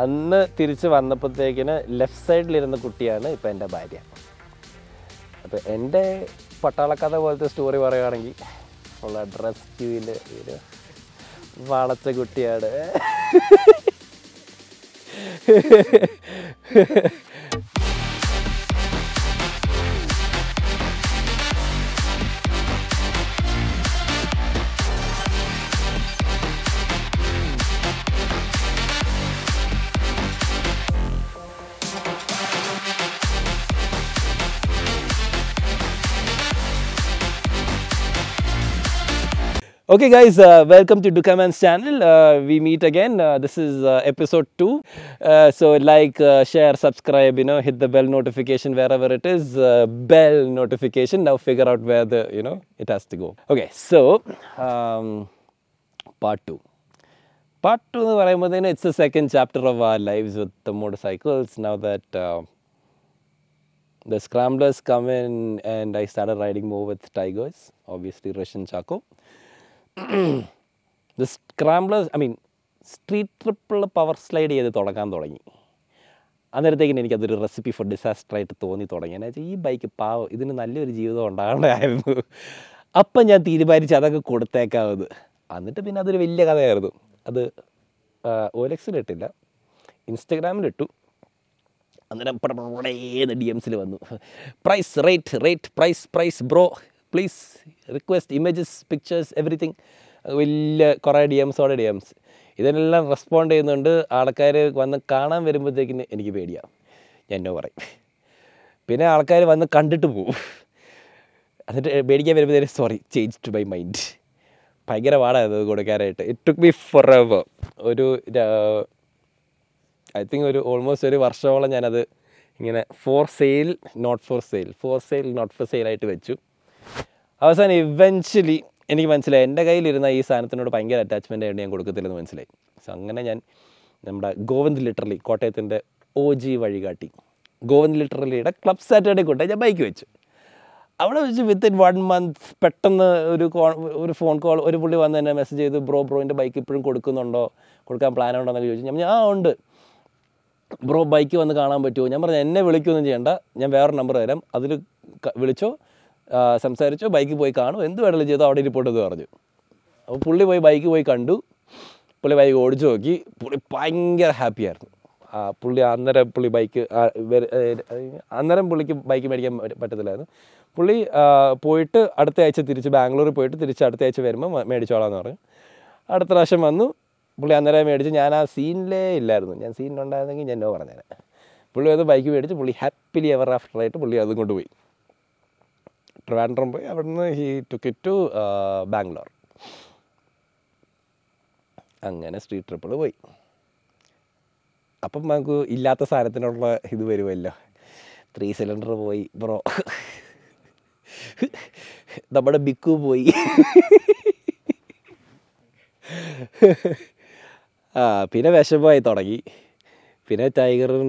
അന്ന് തിരിച്ച് വന്നപ്പോഴത്തേക്കിന് ലെഫ്റ്റ് സൈഡിലിരുന്ന കുട്ടിയാണ് ഇപ്പം എന്റെ ഭാര്യ. അപ്പോൾ എന്റെ പട്ടാളക്കഥ പോലത്തെ സ്റ്റോറി പറയുകയാണെങ്കിൽ ഉള്ള ഡ്രസ് ക്യൂവിൽ ഒരു വളച്ച കുട്ടിയാണ്. Okay, guys, uh, welcome to Dukaman's channel. Uh, we meet again. Uh, this is uh, episode two. Uh, so, like, uh, share, subscribe, you know, hit the bell notification wherever it is. Uh, bell notification. Now, figure out where the, you know, it has to go. Okay, so, um, part two. Part two എന്ന് പറയുമ്പോഴത്തേന് it's a second chapter of our lives with the motorcycles now that the scramblers come in and I started riding more with tigers, obviously Russian Chaco. scramblers, I mean, street triple power slide ചെയ്ത് തുടങ്ങാൻ തുടങ്ങി. അന്നേരത്തേക്കിന് എനിക്കതൊരു recipe four disaster ആയിട്ട് തോന്നി തുടങ്ങി. എന്നാ വെച്ചാൽ ഈ ബൈക്ക് പാവം ഇതിന് നല്ലൊരു ജീവിതം ഉണ്ടാകേണ്ടായിരുന്നു അപ്പം ഞാൻ തീരുമാനിച്ച് അതൊക്കെ കൊടുത്തേക്കാവത് എന്നിട്ട് പിന്നെ അതൊരു വലിയ കഥയായിരുന്നു. അത് ഓലക്സിലിട്ടില്ല ഇൻസ്റ്റഗ്രാമിലിട്ടു അന്നേരം പടപടേന്ന് ഡി എംസിൽ വന്നു. Price rate rate price price bro please request images pictures everything വലിയ കുറേ ഡി എംസോടെ ഡി എംസ് ഇതിനെല്ലാം റെസ്പോണ്ട് ചെയ്യുന്നുണ്ട്. ആൾക്കാർ വന്ന് കാണാൻ വരുമ്പോഴത്തേക്കിന് എനിക്ക് പേടിയാണ് ഞാൻ എന്നോ പറയും. പിന്നെ ആൾക്കാർ വന്ന് കണ്ടിട്ട് പോവും. എന്നിട്ട് പേടിക്കാൻ വരുമ്പോഴത്തേക്കും sorry change to my mind ഭയങ്കര പാടായിരുന്നു അത് കൊടുക്കാനായിട്ട്. It took be forever ഒരു ഐ തിങ്ക് ഒരു ഓൾമോസ്റ്റ് ഒരു വർഷമോളം ഞാനത് ഇങ്ങനെ for sale not for sale for sale not for sale ആയിട്ട് വെച്ചു. അവസാനം ഇവൻച്വലി എനിക്ക് മനസ്സിലായി. എന്റെ കയ്യിലിരുന്ന ഈ സാധനത്തിനോട് ഭയങ്കര അറ്റാച്ച്മെന്റ് ആയിട്ട് ഞാൻ കൊടുക്കത്തില്ലെന്ന് മനസ്സിലായി. സോ അങ്ങനെ ഞാൻ നമ്മുടെ ഗോവിന്ദ് ലിറ്ററലി കോട്ടയത്തിന്റെ ഒ ജി വഴികാട്ടി. ഗോവിന്ദ് ലിറ്ററലിയുടെ ക്ലബ് സാറ്റർഡേ കൊണ്ട് ഞാൻ ബൈക്ക് വെച്ചു. അവിടെ വെച്ച് വിത്തിൻ വൺ മന്ത് പെട്ടെന്ന് ഒരു ഒരു ഫോൺ കോൾ ഒരു പുള്ളി വന്ന് എന്നെ മെസ്സേജ് ചെയ്ത് ബ്രോ ബ്രോയിന്റെ ബൈക്ക് ഇപ്പോഴും കൊടുക്കുന്നുണ്ടോ? കൊടുക്കാൻ പ്ലാൻ ഉണ്ടോ? എന്നൊക്കെ ചോദിച്ചു. ഞാൻ ആ ഉണ്ട്. ബ്രോ ബൈക്ക് വന്ന് കാണാൻ പറ്റുമോ? ഞാൻ പറഞ്ഞു എന്നെ വിളിക്കുകയൊന്നും ചെയ്യണ്ട. ഞാൻ വേറെ നമ്പർ തരാം. അതിൽ വിളിച്ചോ? സംസാരിച്ചോ ബൈക്ക് പോയി കാണും എന്ത് വേണമെങ്കിലും ചെയ്തോ അവിടെ ഇരിപ്പോട്ട് എന്ന് പറഞ്ഞു. അപ്പോൾ പുള്ളി പോയി ബൈക്ക് പോയി കണ്ടു. പുള്ളി ബൈക്ക് ഓടിച്ചു നോക്കി. പുള്ളി ഭയങ്കര ഹാപ്പിയായിരുന്നു ആ പുള്ളി അന്നേരം പുള്ളി ബൈക്ക് അന്നേരം പുള്ളിക്ക് ബൈക്ക് മേടിക്കാൻ പറ്റ- പറ്റത്തില്ലായിരുന്നു. പുള്ളി പോയിട്ട് അടുത്ത ആഴ്ച തിരിച്ച് ബാംഗ്ലൂരിൽ പോയിട്ട് തിരിച്ച് അടുത്ത ആഴ്ച വരുമ്പോൾ മേടിച്ചോളാം മേടിച്ചോളാന്ന് പറഞ്ഞു. അടുത്ത പ്രാവശ്യം വന്നു. പുള്ളി അന്നേരം മേടിച്ച്. ഞാൻ ആ സീനിലേ ഇല്ലായിരുന്നു. ഞാൻ സീനിലുണ്ടായിരുന്നെങ്കിൽ ഞാൻ നോ പറഞ്ഞേനെ. പുള്ളി അത് ബൈക്ക് മേടിച്ച് പുള്ളി ഹാപ്പിലി എവർ ആഫ്റ്റർ ആയിട്ട് പുള്ളി അതും കൊണ്ടുപോയി ട്രിവാൻഡ്രം പോയി അവിടുന്ന് ഹി ടുക്ക് ടു ബാംഗ്ലൂർ അങ്ങനെ സ്ട്രീറ്റ് ട്രിപ്പിൾ പോയി. അപ്പം നമുക്ക് ഇല്ലാത്ത സാധനത്തിനുള്ള ഇത് വരുമല്ലോ. ത്രീ സിലിണ്ടർ പോയി ബ്രോ നമ്മുടെ ബിക്കു പോയി. ആ പിന്നെ വിഷമമായി തുടങ്ങി. പിന്നെ ടൈഗറും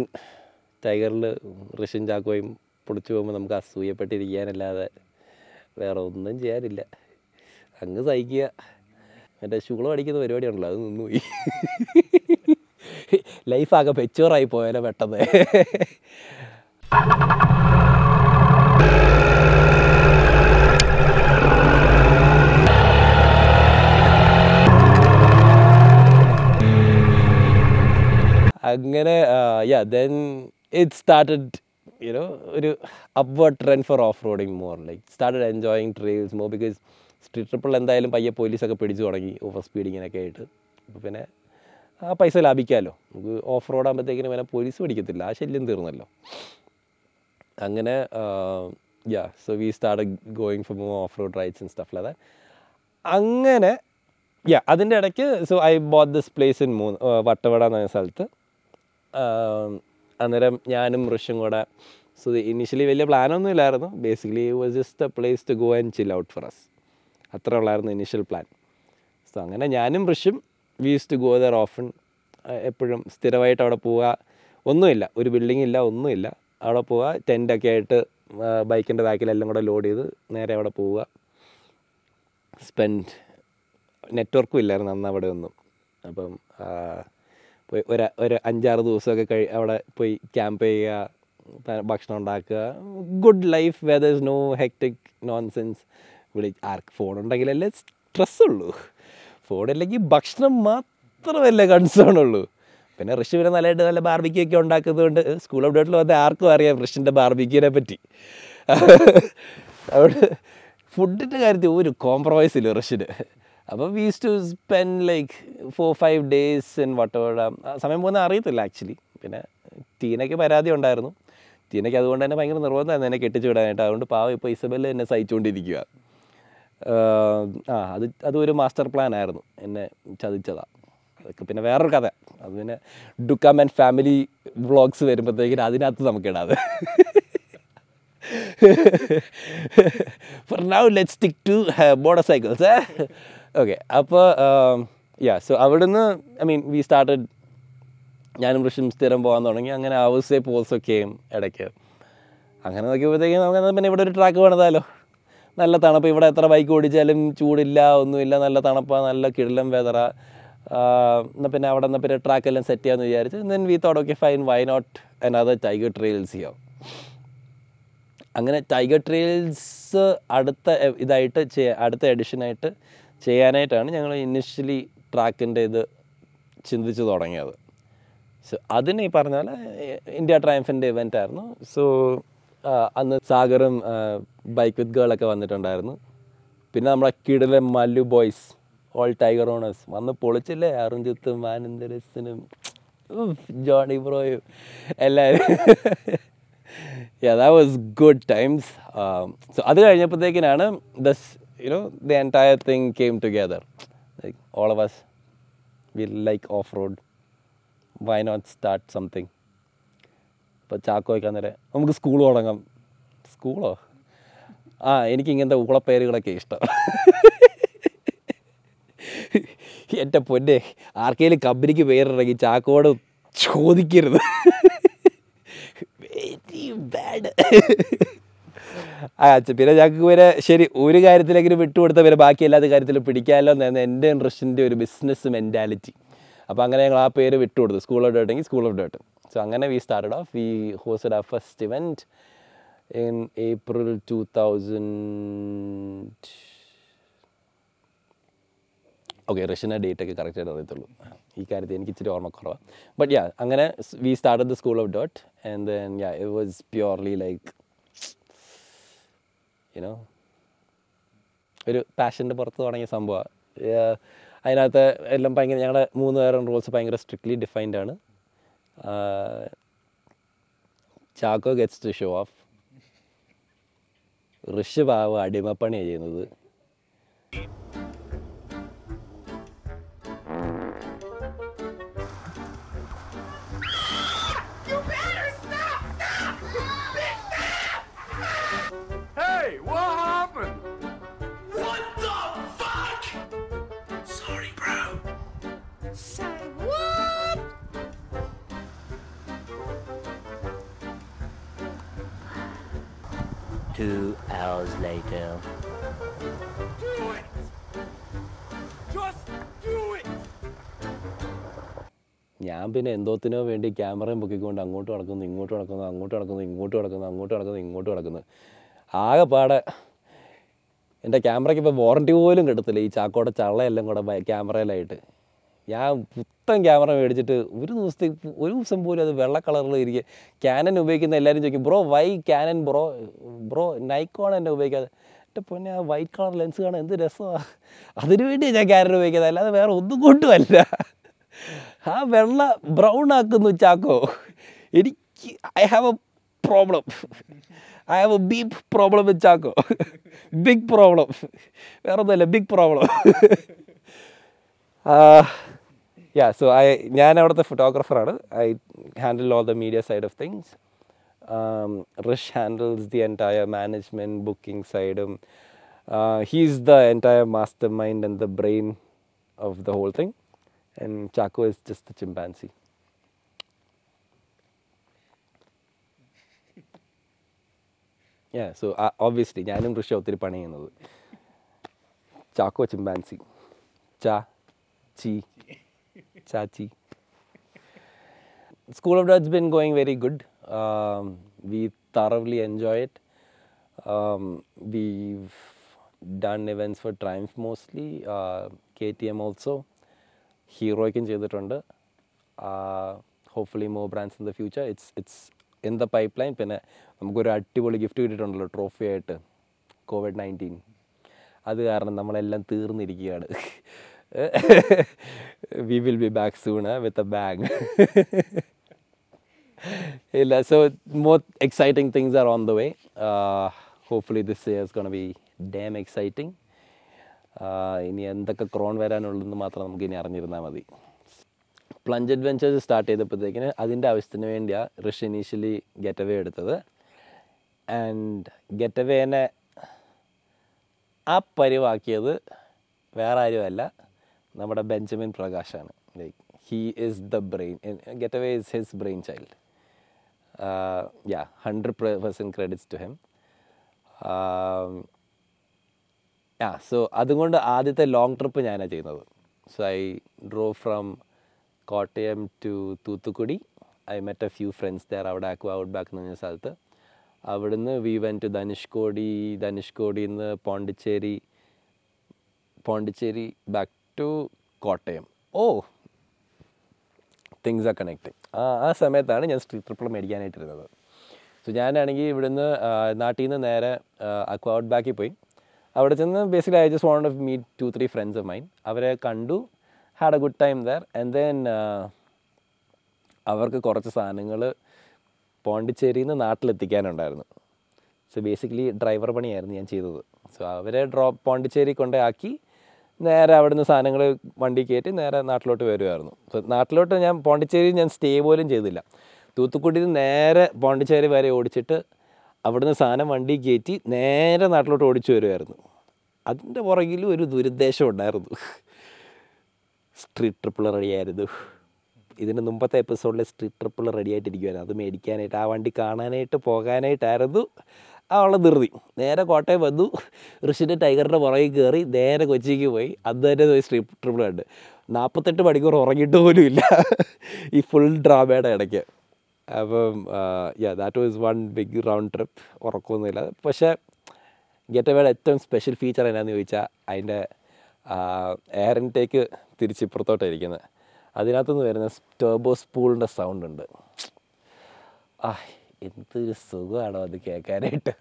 ടൈഗറിൽ ഋഷിൻ ചാക്കോയും പൊളിച്ചു പോകുമ്പോൾ നമുക്ക് അസൂയപ്പെട്ടിരിക്കാനല്ലാതെ വേറെ ഒന്നും ചെയ്യാനില്ല. അങ്ങ് സഹിക്കുക. മറ്റേ ശുക്ലം അടിക്കുന്ന പരിപാടിയാണല്ലോ അത് നിന്നുപോയി ലൈഫാകെ പെച്ചോറായി പോയാലോ പെട്ടെന്ന്. അങ്ങനെ yeah then it started you know ഒരു upward trend for off roading more like started enjoying trails more because street triple എന്തായാലും പയ്യെ പോലീസൊക്കെ പിടിച്ചു തുടങ്ങി ഓവർ സ്പീഡിങ്ങിനൊക്കെ ആയിട്ട്. അപ്പോൾ പിന്നെ ആ പൈസ ലാഭിക്കാമല്ലോ നമുക്ക് ഓഫ് റോഡ് ആകുമ്പോഴത്തേക്കിനും പിന്നെ പോലീസ് പിടിക്കത്തില്ല. ആ ശല്യം തീർന്നല്ലോ. അങ്ങനെ yeah so we start going for off road rides and stuff like അങ്ങനെ യാ അതിന്റെ ഇടയ്ക്ക് so I bought this place in മൂന്ന് വട്ടവട എന്ന സ്ഥലത്ത്. അന്നേരം ഞാനും ഋഷും കൂടെ സോ ഇനീഷ്യലി വലിയ പ്ലാനൊന്നും ഇല്ലായിരുന്നു. Basically was just a place to go and chill out for us അത്ര ഉള്ളായിരുന്നു ഇനീഷ്യൽ പ്ലാൻ സോ അങ്ങനെ ഞാനും ഋഷും used to go there often എപ്പോഴും സ്ഥിരമായിട്ട് അവിടെ പോവുക ഒന്നുമില്ല. ഒരു ബിൽഡിംഗ് ഇല്ല ഒന്നുമില്ല. അവിടെ പോവുക ടെന്റൊക്കെ ആയിട്ട് ബൈക്കിന്റെ ബാക്കിലെല്ലാം കൂടെ ലോഡ് ചെയ്ത് നേരെ അവിടെ പോവുക. സ്പെൻഡ് നെറ്റ്വർക്കും ഇല്ലായിരുന്നു അന്ന് അവിടെ ഒന്നും. അപ്പം ഒരു ഒരു അഞ്ചാറ് ദിവസമൊക്കെ കഴി അവിടെ പോയി ക്യാമ്പ് ചെയ്യുക ഭക്ഷണം ഉണ്ടാക്കുക. Good life weather is no hectic nonsense വിളി ആർക്ക് ഫോൺ ഉണ്ടെങ്കിലല്ലേ സ്ട്രെസ് ഉള്ളൂ. ഫോൺ ഫോണില്ലെങ്കിൽ ഭക്ഷണം മാത്രമല്ലേ കൺസേൺ ഉള്ളൂ. പിന്നെ ഋഷി പിന്നെ നല്ലതായിട്ട് നല്ല ബാർബിക്യൂ ഒക്കെ ഉണ്ടാക്കുന്നതുകൊണ്ട് സ്കൂൾ അപ്ഡേറ്റിൽ വന്നാൽ ആർക്കും അറിയാം ഋഷിന്റെ ബാർബിക്യൂനെ പറ്റി. അവിടെ ഫുഡിന്റെ കാര്യത്തിൽ ഒരു കോംപ്രമൈസ് ഇല്ല ഋഷിന്. അപ്പോൾ we used to spend like four five days in Vattavada സമയം പോകുന്ന അറിയത്തില്ല ആക്ച്വലി പിന്നെ ടീനയ്ക്ക് പരാതി ഉണ്ടായിരുന്നു. ടീനയ്ക്ക് അതുകൊണ്ട് തന്നെ ഭയങ്കര നിർബന്ധമായിരുന്നു എന്നെ കെട്ടിച്ചു വിടാനായിട്ട്. അതുകൊണ്ട് പാവ ഇപ്പോൾ ഇസബെല്ല എന്നെ സഹിച്ചുകൊണ്ടിരിക്കുക ആ അത് അതൊരു മാസ്റ്റർ പ്ലാൻ ആയിരുന്നു എന്നെ ചതിച്ചതാ. അതൊക്കെ പിന്നെ വേറൊരു കഥ. അത് പിന്നെ ഡുക്കാം ആൻഡ് ഫാമിലി വ്ളോഗ്സ് വരുമ്പോഴത്തേക്കും അതിനകത്ത് നമുക്ക് ഇടാതെ for now let stick to motorcycles okay അപ്പോൾ യാ സോ അവിടുന്ന് ഐ മീൻ വി സ്റ്റാർട്ടഡ് ഞാനും ഋഷിയും സ്ഥിരം പോകാൻ തുടങ്ങി. അങ്ങനെ ആവശ്യ പോൾസൊക്കെയും ഇടയ്ക്ക്. അങ്ങനെ നോക്കിയപ്പോഴത്തേക്കും നമുക്ക് പിന്നെ ഇവിടെ ഒരു ട്രാക്ക് വേണതാലോ. നല്ല തണുപ്പ്. ഇവിടെ എത്ര ബൈക്ക് ഓടിച്ചാലും ചൂടില്ല ഒന്നുമില്ല. നല്ല തണുപ്പാണ് നല്ല കിടിലം വെതറ എന്നാൽ പിന്നെ അവിടെ നിന്ന് പിന്നെ ട്രാക്ക് എല്ലാം സെറ്റ് ചെയ്യാമെന്ന് വിചാരിച്ചു then we thought okay fine why not another tiger trails ചെയ്യാം അങ്ങനെ ടൈഗർ ട്രെയിൽസ് അടുത്ത ഇതായിട്ട് അടുത്ത എഡിഷനായിട്ട് ചെയ്യാനായിട്ടാണ് ഞങ്ങൾ ഇനിഷ്യലി ട്രാക്കിന്റെ ഇത് ചിന്തിച്ചു തുടങ്ങിയത്. സോ അതിന് ഈ പറഞ്ഞ പോലെ ഇന്ത്യ ട്രയംഫിന്റെ ഇവന്റ് ആയിരുന്നു. സോ അന്ന് സാഗറും ബൈക്ക് വിത്ത് ഗേളൊക്കെ വന്നിട്ടുണ്ടായിരുന്നു. പിന്നെ നമ്മളെ കിടിലെ Mallu boys all tiger owners വന്ന് പൊളിച്ചില്ലേ? അറുഞ്ചിത്തും മാനന്ദരസിനും ജോണി ബ്രോയും എല്ലാവരും yeah that was good times so അത് കഴിഞ്ഞപ്പോഴത്തേക്കിനാണ് this you know the entire thing came together. Like all of us we like off road why not start something? ഇപ്പോൾ ചാക്കോ വയ്ക്കാൻ അന്നേരം നമുക്ക് സ്കൂൾ തുടങ്ങാം. സ്കൂളോ ആ എനിക്ക് ഇങ്ങനത്തെ ഊളപ്പേരുകളൊക്കെ ഇഷ്ടം. എന്റെ പൊന്നെ ആർക്കെങ്കിലും കമ്പനിക്ക് പേരിറങ്ങി ചാക്കോട് ചോദിക്കരുത്. വെരി ബാഡ് ആ പിന്നെ ഞങ്ങൾക്ക് പിന്നെ ശരി ഒരു കാര്യത്തിലെങ്കിലും വിട്ടുകൊടുത്ത പിന്നെ ബാക്കി എല്ലാ കാര്യത്തിലും പിടിക്കാമല്ലോ എന്നായിരുന്നു എന്റെ ഇൻട്രസ്റ്റിന്റെ ഒരു ബിസിനസ് മെന്റാലിറ്റി അപ്പോൾ അങ്ങനെ ഞങ്ങൾ ആ പേര് വിട്ടുകൊടുത്തു. സ്കൂൾ ഓഫ് ഡോട്ടെങ്കിൽ സ്കൂൾ ഓഫ് ഡോട്ട് സോ അങ്ങനെ we started off we hosted ah first event in April two thousand okay റഷ്യന്റെ date ഒക്കെ കറക്റ്റ് ആയിട്ട് അറിയത്തുള്ളൂ. ഈ കാര്യത്തിൽ എനിക്ക് ഇച്ചിരി ഓർമ്മക്കുറവാണ് ബട്ട് യാ അങ്ങനെ we started the school of dot and then yeah it was purely like you know ഒരു പാഷന്റെ പുറത്ത് തുടങ്ങിയ സംഭവമാണ് അതിനകത്ത് എല്ലാം ഭയങ്കര ഞങ്ങളുടെ മൂന്ന് പേരും റൂൾസ് ഭയങ്കര സ്ട്രിക്ട്ലി ഡിഫൈൻഡ് ആണ്. Chacko gets to show off Rish പാവ അടിമപ്പണിയാണ് ചെയ്യുന്നത്. Two hours later. Do it! Just do it! ഞാൻ പിന്നെ എന്തോത്തിനോ വേണ്ടി ക്യാമറയും പൊക്കിക്കൊണ്ട് അങ്ങോട്ട് നടക്കുന്നു ഇങ്ങോട്ട് നടക്കുന്നു അങ്ങോട്ട് നടക്കുന്നു ഇങ്ങോട്ട് നടക്കുന്നു അങ്ങോട്ട് നടക്കുന്നു ഇങ്ങോട്ട് നടക്കുന്നു ആകെപ്പാടെ എന്റെ ക്യാമറയ്ക്ക് ഇപ്പോൾ വാറണ്ടി പോലും കിട്ടത്തില്ല ഈ ചാക്കോടെ ചള്ളയെല്ലാം കൂടെ ക്യാമറയിലായിട്ട് ഞാൻ പുത്തൻ ക്യാമറ മേടിച്ചിട്ട് ഒരു ദിവസത്തേക്ക് ഒരു ദിവസം പോലും അത് വെള്ള കളറിൽ ഇരിക്കുക ക്യാനൻ ഉപയോഗിക്കുന്ന എല്ലാവരും ചോദിക്കും bro why Canon bro bro Nikon എന്നെ ഉപയോഗിക്കാതെ? എന്റെ പൊന്നെ ആ വൈറ്റ് കളർ ലെൻസ് കാണാൻ എന്ത് രസമാണ് അതിനു വേണ്ടി ഞാൻ ക്യാനൻ ഉപയോഗിക്കുന്നത്. അല്ലാതെ വേറെ ഒന്നും കൊണ്ടുമല്ല. ആ വെള്ള ബ്രൗൺ ആക്കുന്നു ചാക്കോ. എനിക്ക് I have a problem I have a beep problem with Chacko. Big problem വേറെ ഒന്നുമല്ല big problem yeah so I ഞാൻ അവിടുത്തെ ഫോട്ടോഗ്രാഫറാണ് I handle all the media side of things Rish handles the entire management booking സൈഡും he's the entire mastermind and the brain of the whole thing and Chacko is just. Yeah, so uh, obviously ഞാനും ഋഷി ഒത്തിരി പണി ചെയ്യുന്നത്. Chacko chimpanzee ചാ ചി ചാച്ചി School of Dutch been going very good. Um, we thoroughly enjoy it. Um, we've done events for Triumph mostly, uh, KTM also. ഹീറോയ്ക്കും ചെയ്തിട്ടുണ്ട് hopefully more brands in the future it's it's in the pipeline പിന്നെ നമുക്കൊരു അടിപൊളി gift കിട്ടിയിട്ടുണ്ടല്ലോ trophy ആയിട്ട് covid nineteen അത് കാരണം നമ്മളെല്ലാം തീർന്നിരിക്കുകയാണ് we will be back soon with a bag ഇല്ല so more exciting things are on the way hopefully this year's gonna be damn exciting ഇനി എന്തൊക്കെ ക്രോൺ വരാനുള്ളതെന്ന് മാത്രം നമുക്ക് ഇനി അറിഞ്ഞിരുന്നാൽ മതി. പ്ലഞ്ച് അഡ്വെഞ്ചേഴ്സ് സ്റ്റാർട്ട് ചെയ്തപ്പോഴത്തേക്കിന് അതിന്റെ ആവശ്യത്തിന് വേണ്ടിയാണ് ഋഷി ഇനീഷ്യലി ഗെറ്റ് അവേ എടുത്തത്. ആൻഡ് ഗെറ്റ് അവേനെ ആ പരിവാക്കിയത് വേറെ ആരുമല്ല. നമ്മുടെ Benjamin പ്രകാശാണ്. Like he is the brain getaway is his brainchild yeah hundred percent credits to him ah so അതുകൊണ്ട് ആദ്യത്തെ ലോങ് ട്രിപ്പ് ഞാനാണ് ചെയ്യുന്നത്. So I drove from Kottayam to Thoothukudi I met a few friends there അവിടെ ആക്കുക out back എന്ന് പറഞ്ഞ സ്ഥലത്ത്. അവിടുന്ന് വി വെൻ ടു ധനുഷ്കോടി ധനുഷ്കോടിയിൽ നിന്ന് Pondicherry Pondicherry back to Kottayam. Oh. Things are connecting ah ah സമയത്താണ് ഞാൻ സ്ട്രീറ്റ് ട്രിപ്പിൾ മേടിക്കാനായിട്ടിരുന്നത്. സോ ഞാനാണെങ്കിൽ ഇവിടുന്ന് നാട്ടിൽ നിന്ന് നേരെ അക്വ ഔട്ട് ബാക്കിൽ പോയി. അവിടെ ചെന്ന് basically I just want meet two three friends of mine അവരെ കണ്ടു had a good time there and then അവർക്ക് കുറച്ച് സാധനങ്ങൾ പോണ്ടിച്ചേരിയിൽ നിന്ന് നാട്ടിലെത്തിക്കാനുണ്ടായിരുന്നു. സോ ബേസിക്കലി ഡ്രൈവർ പണിയായിരുന്നു ഞാൻ ചെയ്തത്. സോ അവരെ ഡ്രോപ്പ് പോണ്ടിച്ചേരി കൊണ്ടാക്കി നേരെ അവിടുന്ന് സാധനങ്ങൾ വണ്ടി കയറ്റി നേരെ നാട്ടിലോട്ട് വരുമായിരുന്നു നാട്ടിലോട്ട് ഞാൻ പോണ്ടിച്ചേരി ഞാൻ സ്റ്റേ പോലും ചെയ്തില്ല. തൂത്തുക്കുടിയിൽ നേരെ പോണ്ടിച്ചേരി വരെ ഓടിച്ചിട്ട് അവിടുന്ന് സാധനം വണ്ടി കയറ്റി നേരെ നാട്ടിലോട്ട് ഓടിച്ചു വരുമായിരുന്നു അതിന്റെ പുറകിലും ഒരു ദുരുദ്ദേശം ഉണ്ടായിരുന്നു. സ്ട്രീറ്റ് ട്രിപ്പിൾ റെഡിയായിരുന്നു ഇതിന് മുമ്പത്തെ എപ്പിസോഡിൽ സ്ട്രീറ്റ് ട്രിപ്പിൾ റെഡി ആയിട്ടിരിക്കുമായിരുന്നു അത് മേടിക്കാനായിട്ട് ആ വണ്ടി കാണാനായിട്ട് പോകാനായിട്ടായിരുന്നു. ഉള്ള ധൃതി നേരെ കോട്ടയം വന്നു. ഋഷിന്റെ ടൈഗറിന്റെ പുറകിൽ കയറി നേരെ കൊച്ചിക്ക് പോയി. അന്ന് തന്നെ പോയി സ്ട്രീറ്റ് ട്രിപ്പിൾ കണ്ട്. നാൽപ്പത്തെട്ട് മണിക്കൂർ ഉറങ്ങിയിട്ട് പോലും ഇല്ല. ഈ ഫുൾ ഡ്രാമയുടെ ഇടയ്ക്ക്. അപ്പം yeah that was one big round trip ഉറക്കമൊന്നുമില്ല പക്ഷേ ഗെറ്റ് അവയുടെ ഏറ്റവും സ്പെഷ്യൽ ഫീച്ചർ എന്നാന്ന് ചോദിച്ചാൽ അതിന്റെ എയർ ഇൻടേക്ക് തിരിച്ച് ഇപ്പുറത്തോട്ടായിരിക്കുന്നത് അതിനകത്തുനിന്ന് വരുന്ന ടേബോ സ്പൂളിന്റെ സൗണ്ട് ഉണ്ട്. ആ എന്തൊരു സുഖമാണോ അത് കേൾക്കാനായിട്ട്.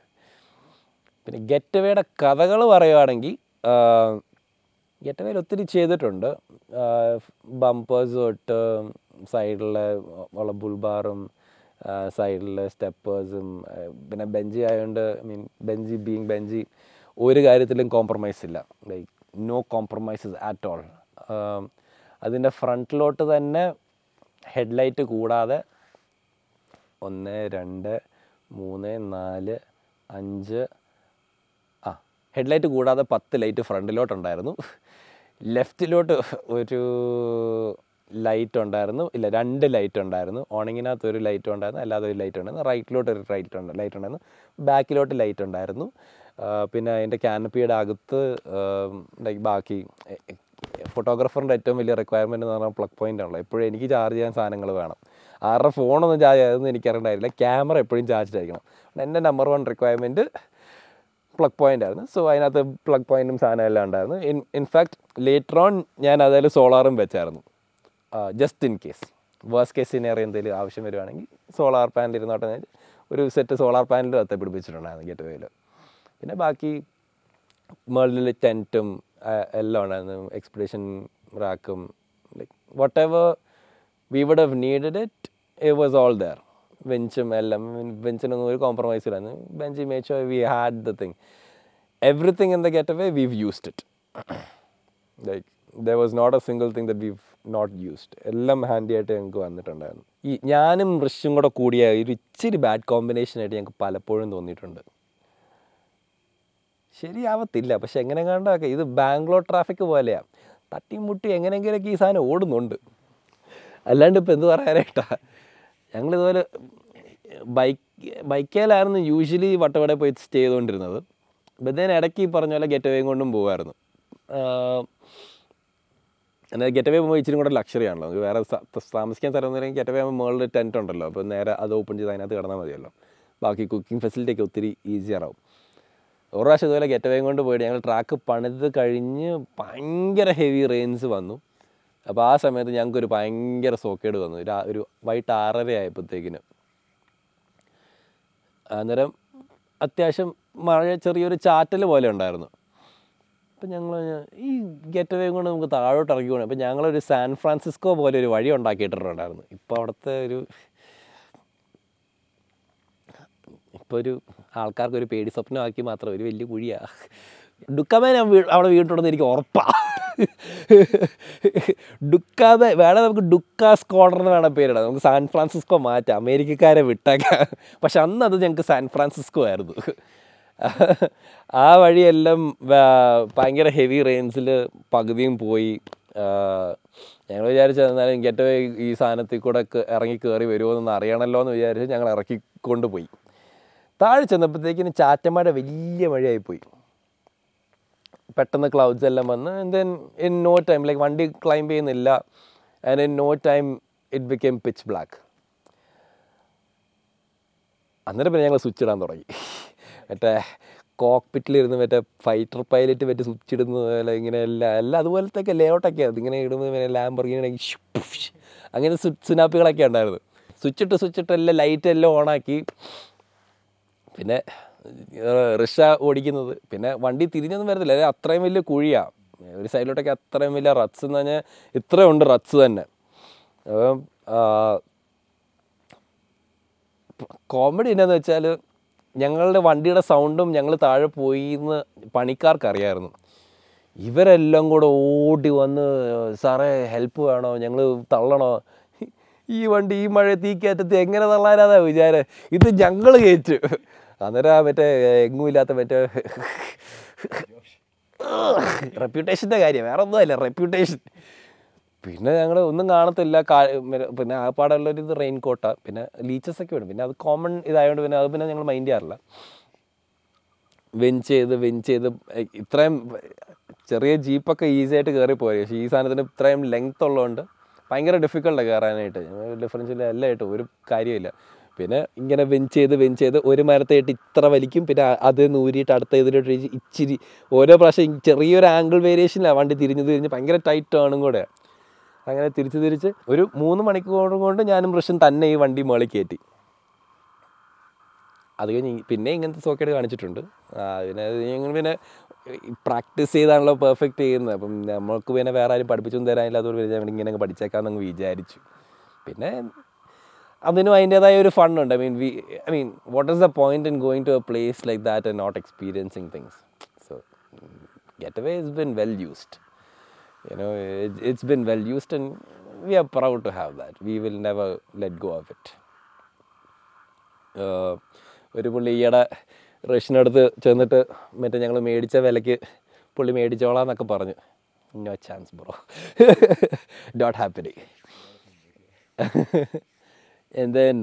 പിന്നെ ഗെറ്റവേയുടെ കഥകൾ പറയുവാണെങ്കിൽ ഗെറ്റവേയിൽ ഒത്തിരി ചെയ്തിട്ടുണ്ട്. ബമ്പേഴ്സ് തൊട്ട് സൈഡിലെ ഉള്ള ബുൾബാറും സൈഡിലെ സ്റ്റെപ്പേഴ്സും പിന്നെ ബെഞ്ചി ആയതുകൊണ്ട് ഐ മീൻ ബെഞ്ചി ബീങ് ബെഞ്ചി ഒരു കാര്യത്തിലും കോംപ്രമൈസ് ഇല്ല. Like no compromises at all അതിന്റെ ഫ്രണ്ടിലോട്ട് തന്നെ ഹെഡ്ലൈറ്റ് കൂടാതെ ഒന്ന് രണ്ട് മൂന്ന് നാല് അഞ്ച് ആ ഹെഡ്ലൈറ്റ് കൂടാതെ പത്ത് ലൈറ്റ് ഫ്രണ്ടിലോട്ടുണ്ടായിരുന്നു. ലെഫ്റ്റിലോട്ട് ഒരു ലൈറ്റ് ഉണ്ടായിരുന്നു ഇല്ല രണ്ട് ലൈറ്റ് ഉണ്ടായിരുന്നു ഓണിങ്ങിനകത്ത് ഒരു ലൈറ്റ് ഉണ്ടായിരുന്നു അല്ലാതെ ഒരു ലൈറ്റ് ഉണ്ടായിരുന്നു റൈറ്റിലോട്ട് ഒരു റൈറ്റ് ഉണ്ട് ലൈറ്റ് ഉണ്ടായിരുന്നു ബാക്കിലോട്ട് ലൈറ്റ് ഉണ്ടായിരുന്നു പിന്നെ അതിന്റെ ക്യാനപ്പിയുടെ അകത്ത് ബാക്കി ഫോട്ടോഗ്രാഫറിന്റെ ഏറ്റവും വലിയ റിക്വയർമെന്റ് എന്ന് പറഞ്ഞാൽ പ്ലഗ് പോയിന്റ് ആണല്ലോ. എപ്പോഴും എനിക്ക് ചാർജ് ചെയ്യാൻ സാധനങ്ങൾ വേണം. ആരുടെ ഫോണൊന്നും ചാർജ് ചെയ്യാതെന്ന് എനിക്കറിയണ്ടായിരുന്നില്ല. ക്യാമറ എപ്പോഴും ചാർജ് ആയിരിക്കണം എന്റെ number one requirement plug point ആയിരുന്നു. സോ അതിനകത്ത് പ്ലഗ് പോയിന്റും സാധനം എല്ലാം ഉണ്ടായിരുന്നു. ഇൻ ഇൻഫാക്ട് ലേറ്റർ ഓൺ ഞാൻ അതിൽ സോളാറും വെച്ചായിരുന്നു. Just in case worse case scenario എന്തെങ്കിലും ആവശ്യം വരുവാണെങ്കിൽ സോളാർ പാനൽ ഇരുന്നോട്ടെ ഒരു സെറ്റ് സോളാർ പാനൽ അത്ത പിടിപ്പിച്ചിട്ടുണ്ടായിരുന്നു ഗെറ്റ് വേയിൽ പിന്നെ ബാക്കി മേളിൽ ടെന്റും എല്ലാം ഉണ്ടായിരുന്നു. Expedition റാക്കും like whatever we would have needed it it was all there ബെഞ്ചും എല്ലാം ബെഞ്ചിനൊന്നും ഒരു കോംപ്രമൈസ് ഇല്ലായിരുന്നു. Bench match we had the thing everything in the get away we've used it like there was not a single thing that we've not used എല്ലാം handy ആയിട്ട് ഞങ്ങൾക്ക് വന്നിട്ടുണ്ടായിരുന്നു. ഈ ഞാനും ഋഷും കൂടെ കൂടിയ ഒരു ഇച്ചിരി ബാഡ് കോമ്പിനേഷനായിട്ട് ഞങ്ങൾക്ക് പലപ്പോഴും തോന്നിയിട്ടുണ്ട്. ശരിയാവത്തില്ല. പക്ഷെ എങ്ങനെ കണ്ടൊക്കെ ഇത് ബാംഗ്ലൂർ ട്രാഫിക് പോലെയാണ് തട്ടിമുട്ടി മുട്ടി എങ്ങനെയെങ്കിലൊക്കെ ഈ സാധനം ഓടുന്നുണ്ട്. അല്ലാണ്ട് ഇപ്പം എന്ത് പറയാനായിട്ടാ? ഞങ്ങളിതുപോലെ ബൈക്ക് ബൈക്കേലായിരുന്നു യൂഷ്വലി വട്ടവട പോയി സ്റ്റേ ചെയ്തുകൊണ്ടിരുന്നത്. ബത്തേന് ഇടയ്ക്ക് ഈ പറഞ്ഞ പോലെ ഗെറ്റ് വേയും കൊണ്ടും പോകുമായിരുന്നു എന്നാൽ ഗെറ്റവേ പോകുമ്പോൾ ഇച്ചിരി കൂടെ ലക്ഷറി ആണല്ലോ. നമുക്ക് വേറെ താമസിക്കാൻ സ്ഥലം ഒന്നുമില്ലെങ്കിൽ ഗെറ്റവേ ആകുമ്പോൾ മുകളിൽ ടെന്റ് ഉണ്ടല്ലോ. അപ്പോൾ നേരെ അത് ഓപ്പൺ ചെയ്ത് അതിനകത്ത് കിടന്നാൽ മതിയല്ലോ. ബാക്കി കുക്കിംഗ് ഫെസിലിറ്റി ഒക്കെ ഒത്തിരി ഈസിയറാവും ഒരു പ്രാവശ്യം ഇതുപോലെ ഗെറ്റവേയും കൊണ്ട് പോയിട്ട് ഞങ്ങൾ ട്രാക്ക് പണിത് കഴിഞ്ഞ് ഭയങ്കര ഹെവി റെയിൻസ് വന്നു. അപ്പോൾ ആ സമയത്ത് ഞങ്ങൾക്കൊരു ഭയങ്കര സോക്കേട് വന്നു. ഒരു വൈകിട്ട് ആറര ആയപ്പോഴത്തേക്കിന് അന്നേരം അത്യാവശ്യം മഴ ചെറിയൊരു ചാറ്റൽ പോലെ ഉണ്ടായിരുന്നു. അപ്പം ഞങ്ങൾ ഈ ഗെറ്റ് വേ കൊണ്ട് നമുക്ക് താഴോട്ട് ഇറങ്ങി പോകണം അപ്പം ഞങ്ങളൊരു സാൻ ഫ്രാൻസിസ്കോ പോലെ ഒരു വഴി ഉണ്ടാക്കിയിട്ടുണ്ടായിരുന്നു. ഇപ്പോൾ അവിടുത്തെ ഒരു ഇപ്പോൾ ഒരു ആൾക്കാർക്ക് ഒരു പേടി സ്വപ്നമാക്കി മാത്രം ഒരു വലിയ കുഴിയാണ് ഡുക്കാമേ ഞാൻ വീ- അവിടെ വീട്ടുണ്ടെന്ന് എനിക്ക് ഉറപ്പാണ് ഡുക്കാമേ വേണേൽ നമുക്ക് ഡുക്കാ കോർണർ എന്ന് വേണം പേരിടാം. നമുക്ക് സാൻ ഫ്രാൻസിസ്കോ മാറ്റാം. അമേരിക്കക്കാരെ വിട്ടേക്കാം. പക്ഷെ അന്ന് അത് ഞങ്ങൾക്ക് സാൻ ഫ്രാൻസിസ്കോ ആയിരുന്നു. ആ വഴിയെല്ലാം ഭയങ്കര ഹെവി റെയിൻസിൽ പകുതിയും പോയി. ഞങ്ങൾ വിചാരിച്ചു എന്നാലും ഗെറ്റ് ഈ സാധനത്തിൽ കൂടെ ഇറങ്ങി കയറി വരുമോ എന്ന് അറിയണമല്ലോ എന്ന് വിചാരിച്ച് ഞങ്ങൾ ഇറക്കിക്കൊണ്ട് പോയി താഴെ ചെന്നപ്പോഴത്തേക്കിന് ചാറ്റമഴ വലിയ മഴയായിപ്പോയി. പെട്ടെന്ന് ക്ലൗഡ്സ് എല്ലാം വന്ന് then in no time like വണ്ടി ക്ലൈംബ് ചെയ്യുന്നില്ല and in no time it became pitch black അന്നേരം പിന്നെ ഞങ്ങൾ സ്വിച്ച് ഇടാൻ തുടങ്ങി. മറ്റേ കോക്പിറ്റിലിരുന്ന് മറ്റേ ഫൈറ്റർ പൈലറ്റ് മറ്റേ സ്വിച്ച് ഇടുന്ന പോലെ ഇങ്ങനെ എല്ലാം എല്ലാം അതുപോലത്തെ ലേഔട്ടൊക്കെ അത് ഇങ്ങനെ ഇടുന്നത് പിന്നെ ലാമ്പർഗിനെ അങ്ങനെ സുനാപ്പികളൊക്കെ ഉണ്ടായിരുന്നു. സ്വിച്ച് ഇട്ട് സ്വിച്ച് ഇട്ട് എല്ലാം ലൈറ്റ് എല്ലാം ഓണാക്കി പിന്നെ റിക്ഷ ഓടിക്കുന്നത്. പിന്നെ വണ്ടി തിരിഞ്ഞൊന്നും വരത്തില്ല. അതായത് അത്രയും വലിയ കുഴിയാണ് ഒരു സൈഡിലോട്ടൊക്കെ അത്രയും വലിയ റത്ത്സ് എന്ന് പറഞ്ഞാൽ ഇത്രയുണ്ട് റത്ത്സ് തന്നെ. അപ്പം കോമഡി എന്നാന്ന് വെച്ചാൽ ഞങ്ങളുടെ വണ്ടിയുടെ സൗണ്ടും ഞങ്ങൾ താഴെ പോയി എന്ന് പണിക്കാർക്ക് അറിയാമായിരുന്നു ഇവരെല്ലാം കൂടെ ഓടി വന്ന് സാറേ ഹെൽപ്പ് വേണോ? ഞങ്ങൾ തള്ളണോ? ഈ വണ്ടി ഈ മഴ തീ കയറ്റത്ത് എങ്ങനെ തള്ളാനാതാ വിചാരം? ഇത് ഞങ്ങൾ കയറ്റു. അന്നേരം മറ്റേ എങ്ങും ഇല്ലാത്ത മറ്റേ റെപ്യൂട്ടേഷന്റെ കാര്യം. വേറെ ഒന്നുമല്ല റെപ്യൂട്ടേഷൻ പിന്നെ ഞങ്ങൾ ഒന്നും കാണത്തില്ല. പിന്നെ ആ പാടുള്ള ഒരു ഇത് റെയിൻ കോട്ട പിന്നെ ലീച്ചസ് ഒക്കെ വേണം പിന്നെ അത് കോമൺ ഇതായതുകൊണ്ട് പിന്നെ അത് പിന്നെ ഞങ്ങൾ മൈൻഡ് ചെയ്യാറില്ല. വെഞ്ച് ചെയ്ത് വെഞ്ച് ചെയ്ത് ഇത്രയും ചെറിയ ജീപ്പൊക്കെ ഈസി ആയിട്ട് കയറി പോയി പക്ഷേ ഈ സാധനത്തിന് ഇത്രയും ലെങ്ത് ഉള്ളതുകൊണ്ട് ഭയങ്കര ഡിഫിക്കൽട്ടാണ് കയറാനായിട്ട് ഡിഫറൻഷ്യൽ എല്ലാം ആയിട്ട് ഒരു കാര്യമില്ല പിന്നെ ഇങ്ങനെ വെഞ്ച് ചെയ്ത് വെഞ്ച് ചെയ്ത് ഒരു മരത്തായിട്ട് ഇത്ര വലിക്കും. പിന്നെ അത് നൂരിയിട്ട് അടുത്ത ഇതിലോട്ട് ഇച്ചിരി ഓരോ പ്രാവശ്യം ചെറിയൊരു ആംഗിൾ വേരിയേഷനിലാണ് വണ്ടി തിരിഞ്ഞ് തിരിഞ്ഞ് ഭയങ്കര ടൈറ്റ് ആണും കൂടെ. അങ്ങനെ തിരിച്ച് തിരിച്ച് ഒരു മൂന്ന് മണിക്കൂർ കൊണ്ട് ഞാനും പ്രശ്നം തന്നെ ഈ വണ്ടി മുകളിൽ കയറ്റി അത് കഴിഞ്ഞ് പിന്നെ ഇങ്ങനത്തെ സോക്കേട് കാണിച്ചിട്ടുണ്ട്. പിന്നെ പിന്നെ പ്രാക്ടീസ് ചെയ്താണല്ലോ പെർഫെക്റ്റ് ചെയ്യുന്നത്. അപ്പം നമ്മൾക്ക് പിന്നെ വേറെ ആരും പഠിപ്പിച്ചൊന്നും തരാനില്ല അതുകൊണ്ട് ഇങ്ങനെ പഠിച്ചേക്കാമെന്ന് അങ്ങ് വിചാരിച്ചു. പിന്നെ അതിനും അതിന്റെതായ ഒരു ഫണ്ണുണ്ട് I mean we I mean what is the point in going to a place like that and not experiencing things so get away is been well used you know been used and we are proud to have that. We will never let go of it. ആഹ് ഒരു പുള്ളി ഈയിടെ റഷ്യനടുത്ത് ചെന്നിട്ട് മറ്റേ ഞങ്ങൾ മേടിച്ച വിലയ്ക്ക് പുള്ളി മേടിച്ചോളാം എന്നൊക്കെ പറഞ്ഞു no chance bro dot happy then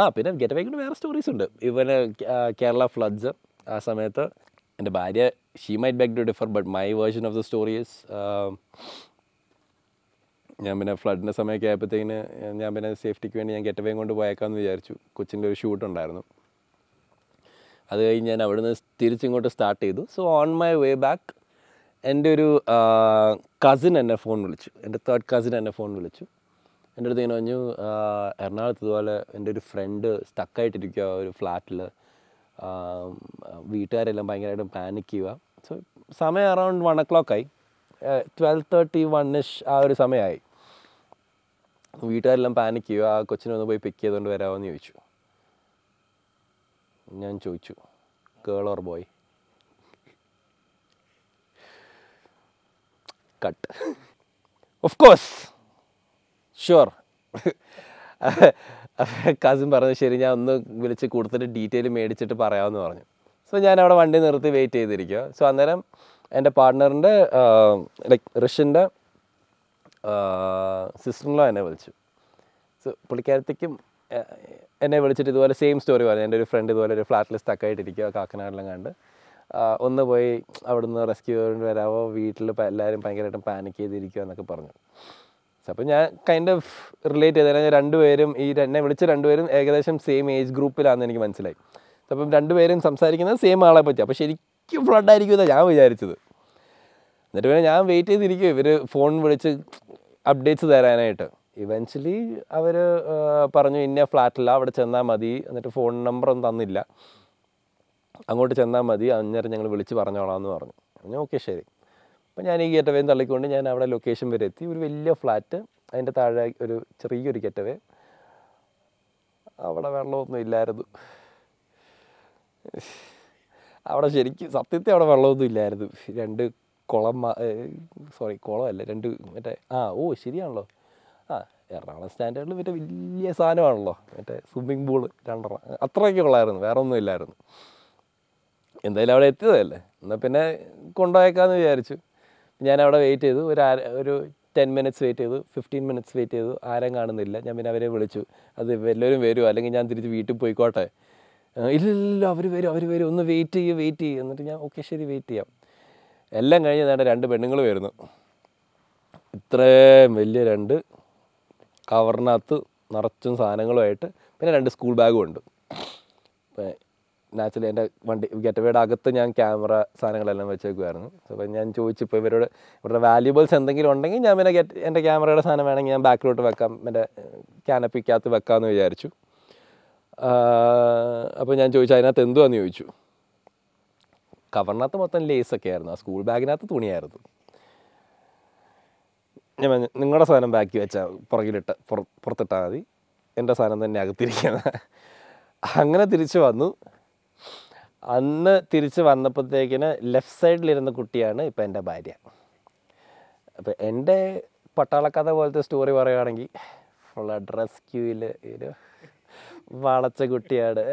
ആ പിന്നെ ഗെറ്റ് വേക്കിന്റെ വേറെ സ്റ്റോറീസ് ഉണ്ട്. ഇവന് കേരള ഫ്ലഡ്സ് ആ സമയത്ത് എന്റെ ഭാര്യ she might back to differ but my version of the stories ഞാൻ പിന്നെ ഫ്ലഡിന്റെ സമയമൊക്കെ ആയപ്പോഴത്തേക്കിന് ഞാൻ പിന്നെ സേഫ്റ്റിക്ക് വേണ്ടി ഞാൻ ഗെറ്റ് കൊണ്ട് പോയേക്കാമെന്ന് വിചാരിച്ചു. കൊച്ചിന്റെ ഒരു ഷൂട്ട് ഉണ്ടായിരുന്നു. അത് കഴിഞ്ഞ് ഞാൻ അവിടുന്ന് തിരിച്ചിങ്ങോട്ട് സ്റ്റാർട്ട് ചെയ്തു. So on my way back എന്റെ ഒരു കസിൻ എന്നെ ഫോൺ വിളിച്ചു. എന്റെ തേർഡ് കസിൻ എന്നെ ഫോൺ വിളിച്ചു. എന്റെ അടുത്ത് ഇങ്ങനെ പറഞ്ഞു എറണാകുളത്ത് ഇതുപോലെ എന്റെ ഒരു ഫ്രണ്ട് സ്റ്റക്കായിട്ടിരിക്കുക ഒരു ഫ്ലാറ്റിൽ വീട്ടുകാരെല്ലാം ഭയങ്കരമായിട്ട് പാനിക് ചെയ്യുക സോ സമയം അറൗണ്ട് വൺ ഒ ക്ലോക്ക് ആയി. ട്വൽവ് തേർട്ടി വണ്ണിഷ് ആ ഒരു സമയമായി. വീട്ടുകാരെല്ലാം പാനിക് ചെയ്യുക ആ കൊച്ചിനെ ഒന്ന് പോയി പിക്ക് ചെയ്തുകൊണ്ട് വരാമോ എന്ന് ചോദിച്ചു. ഞാൻ ചോദിച്ചു girl or boy cut of course sure cousin പറഞ്ഞു ശരി ഞാൻ ഒന്ന് വിളിച്ച് കൊടുത്തിട്ട് ഡീറ്റെയിൽ മേടിച്ചിട്ട് പറയാമെന്ന് പറഞ്ഞു. സോ ഞാൻ അവിടെ വണ്ടി നിർത്തി വെയിറ്റ് ചെയ്തിരിക്കുക സോ അന്നേരം എന്റെ പാർട്ട്ണറിന്റെ ലൈക്ക് ഋഷിന്റെ സിസ്റ്ററിലോ എന്നെ വിളിച്ചു. സോ പുള്ളിക്കാരത്തേക്കും എന്നെ വിളിച്ചിട്ട് ഇതുപോലെ സെയിം സ്റ്റോറി പറഞ്ഞു. എന്റെ ഒരു ഫ്രണ്ട് ഇതുപോലെ ഒരു ഫ്ലാറ്റിൽ സ്റ്റക്കായിട്ടിരിക്കുക കാക്കനാടിലും കണ്ട്. ഒന്ന് പോയി അവിടുന്ന് റെസ്ക്യൂ വരാവോ വീട്ടിൽ എല്ലാവരും ഭയങ്കരമായിട്ടും പാനിക് ചെയ്തിരിക്കുക എന്നൊക്കെ പറഞ്ഞു. അപ്പോൾ ഞാൻ കൈൻഡ് ഓഫ് റിലേറ്റ് ചെയ്തത് ഞാൻ രണ്ടുപേരും ഈ എന്നെ വിളിച്ച രണ്ടുപേരും ഏകദേശം സെയിം ഏജ് ഗ്രൂപ്പിലാണെന്ന് എനിക്ക് മനസ്സിലായി. അപ്പം രണ്ടുപേരും സംസാരിക്കുന്നത് സെയിം ആളെ പറ്റി അപ്പോൾ ശരിക്കും ഫ്ലഡ് ആയിരിക്കും എന്നാണ് ഞാൻ വിചാരിച്ചത്. എന്നിട്ട് പിന്നെ ഞാൻ വെയിറ്റ് ചെയ്തിരിക്കും ഇവർ ഫോൺ വിളിച്ച് അപ്ഡേറ്റ്സ് തരാനായിട്ട്. ഇവൻച്വലി അവർ പറഞ്ഞു ഇന്ന ഫ്ലാറ്റില്ല അവിടെ ചെന്നാൽ മതി. എന്നിട്ട് ഫോൺ നമ്പർ ഒന്നും തന്നില്ല. അങ്ങോട്ട് ചെന്നാൽ മതി. അന്നേരം ഞങ്ങൾ വിളിച്ച് പറഞ്ഞോളാം എന്ന് പറഞ്ഞു. ഞാൻ ഓക്കെ ശരി. അപ്പം ഞാൻ ഈ ഗേറ്റവേയും തള്ളിക്കൊണ്ട് ഞാൻ അവിടെ ലൊക്കേഷൻ വരെ എത്തി. ഒരു വലിയ ഫ്ലാറ്റ് അതിന്റെ താഴെ ഒരു ചെറിയൊരു ഗേറ്റവേ. അവിടെ വെള്ളമൊന്നും ഇല്ലായിരുന്നു. അവിടെ ശരിക്കും സത്യത്തിൽ അവിടെ വെള്ളമൊന്നും ഇല്ലായിരുന്നു. രണ്ട് കുളം സോറി കുളമല്ല രണ്ട് മറ്റേ ആ ഓ ശരിയാണല്ലോ. ആ എറണാകുളം സ്റ്റാൻഡേർഡിൽ മറ്റേ വലിയ സാധനമാണല്ലോ മറ്റേ സ്വിമ്മിങ് പൂൾ രണ്ടെണ്ണം. അത്രയൊക്കെ ഉള്ളായിരുന്നു വേറെ ഒന്നും ഇല്ലായിരുന്നു. എന്തായാലും അവിടെ എത്തിയതല്ലേ? എന്നാൽ പിന്നെ കൊണ്ടുപോയേക്കാന്ന് വിചാരിച്ചു. ഞാൻ അവിടെ വെയിറ്റ് ചെയ്തു. ഒരു ഒരു ടെൻ മിനിറ്റ്സ് വെയിറ്റ് ചെയ്തു. ഫിഫ്റ്റീൻ മിനിറ്റ്സ് വെയിറ്റ് ചെയ്തു. ആരും കാണുന്നില്ല. ഞാൻ പിന്നെ അവരെ വിളിച്ചു. അത് എല്ലാവരും വരുമോ അല്ലെങ്കിൽ ഞാൻ തിരിച്ച് വീട്ടിൽ പോയിക്കോട്ടെ. ഇല്ലില്ല ഇല്ല ഇല്ല, ഇല്ല അവർ വരും അവർ വരും. ഒന്ന് വെയിറ്റ് ചെയ്യും വെയിറ്റ് ചെയ്യും. എന്നിട്ട് ഞാൻ ഓക്കെ ശരി വെയിറ്റ് ചെയ്യാം. എല്ലാം കഴിഞ്ഞ് നേണ്ട രണ്ട് പെണ്ണുങ്ങൾ വരുന്നു. ഇത്രയും വലിയ രണ്ട് കവറിനകത്ത് നിറച്ചും സാധനങ്ങളുമായിട്ട്. പിന്നെ രണ്ട് സ്കൂൾ ബാഗും ഉണ്ട്. നാച്ചുറലി എന്റെ വണ്ടി ഗെറ്റ് ഗെറ്റവേയുടെ അകത്ത് ഞാൻ ക്യാമറ സാധനങ്ങളെല്ലാം വെച്ചേക്കുമായിരുന്നു അപ്പോൾ ഞാൻ ചോദിച്ചിപ്പോൾ ഇവരോട് ഇവരുടെ വാല്യൂബിൾസ് എന്തെങ്കിലും ഉണ്ടെങ്കിൽ ഞാൻ പിന്നെ ഗെറ്റ് എന്റെ ക്യാമറയുടെ സാധനം വേണമെങ്കിൽ ഞാൻ ബാക്കിലോട്ട് വെക്കാം എന്റെ ക്യാനപ്പിക്കകത്ത് വെക്കാമെന്ന് വിചാരിച്ചു. അപ്പോൾ ഞാൻ ചോദിച്ചു അതിനകത്ത് എന്തുവാന്ന്? ചോദിച്ചു. കവറിനകത്ത് മൊത്തം ലേസൊക്കെ ആയിരുന്നു. ആ സ്കൂൾ ബാഗിനകത്ത് തുണിയായിരുന്നു. ഞാൻ പറഞ്ഞു നിങ്ങളുടെ സാധനം ബാക്കി വെച്ചാൽ പുറകിലിട്ട് പുറ പുറത്തിട്ടാൽ മതി. എന്റെ സാധനം തന്നെ അകത്തിരിക്കുന്നത് അങ്ങനെ തിരിച്ചു വന്നു. അന്ന് തിരിച്ച് വന്നപ്പോഴത്തേക്കിന് ലെഫ്റ്റ് സൈഡിലിരുന്ന കുട്ടിയാണ് ഇപ്പം എന്റെ ഭാര്യ. അപ്പം എന്റെ പട്ടാളക്കഥ പോലത്തെ സ്റ്റോറി പറയുകയാണെങ്കിൽ ഫുൾ ഫ്ലഡ് റെസ്ക്യൂവിൽ ഒരു വളച്ച കുട്ടിയാണ്.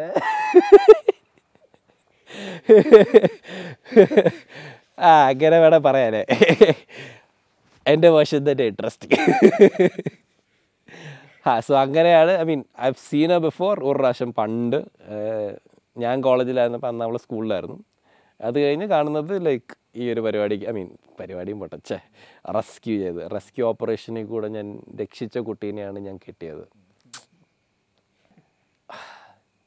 ആ അങ്ങനെ വേണം പറയാനേ. എന്റെ വേർഷൻ തന്നെ ഇൻട്രസ്റ്റിംഗ് ആ സോ അങ്ങനെയാണ് I mean I have seen a before ഒരു പ്രാവശ്യം പണ്ട്. ഞാൻ കോളേജിലായിരുന്നപ്പോൾ അന്ന് അവൾ സ്കൂളിലായിരുന്നു. അത് കഴിഞ്ഞ് കാണുന്നത് ലൈക്ക് ഈ ഒരു പരിപാടി ഐ മീൻ പരിപാടിയും പൊട്ടച്ചേ റെസ്ക്യൂ ചെയ്ത്. റെസ്ക്യൂ ഓപ്പറേഷനിൽ കൂടെ ഞാൻ രക്ഷിച്ച കുട്ടീനെയാണ് ഞാൻ കിട്ടിയത്.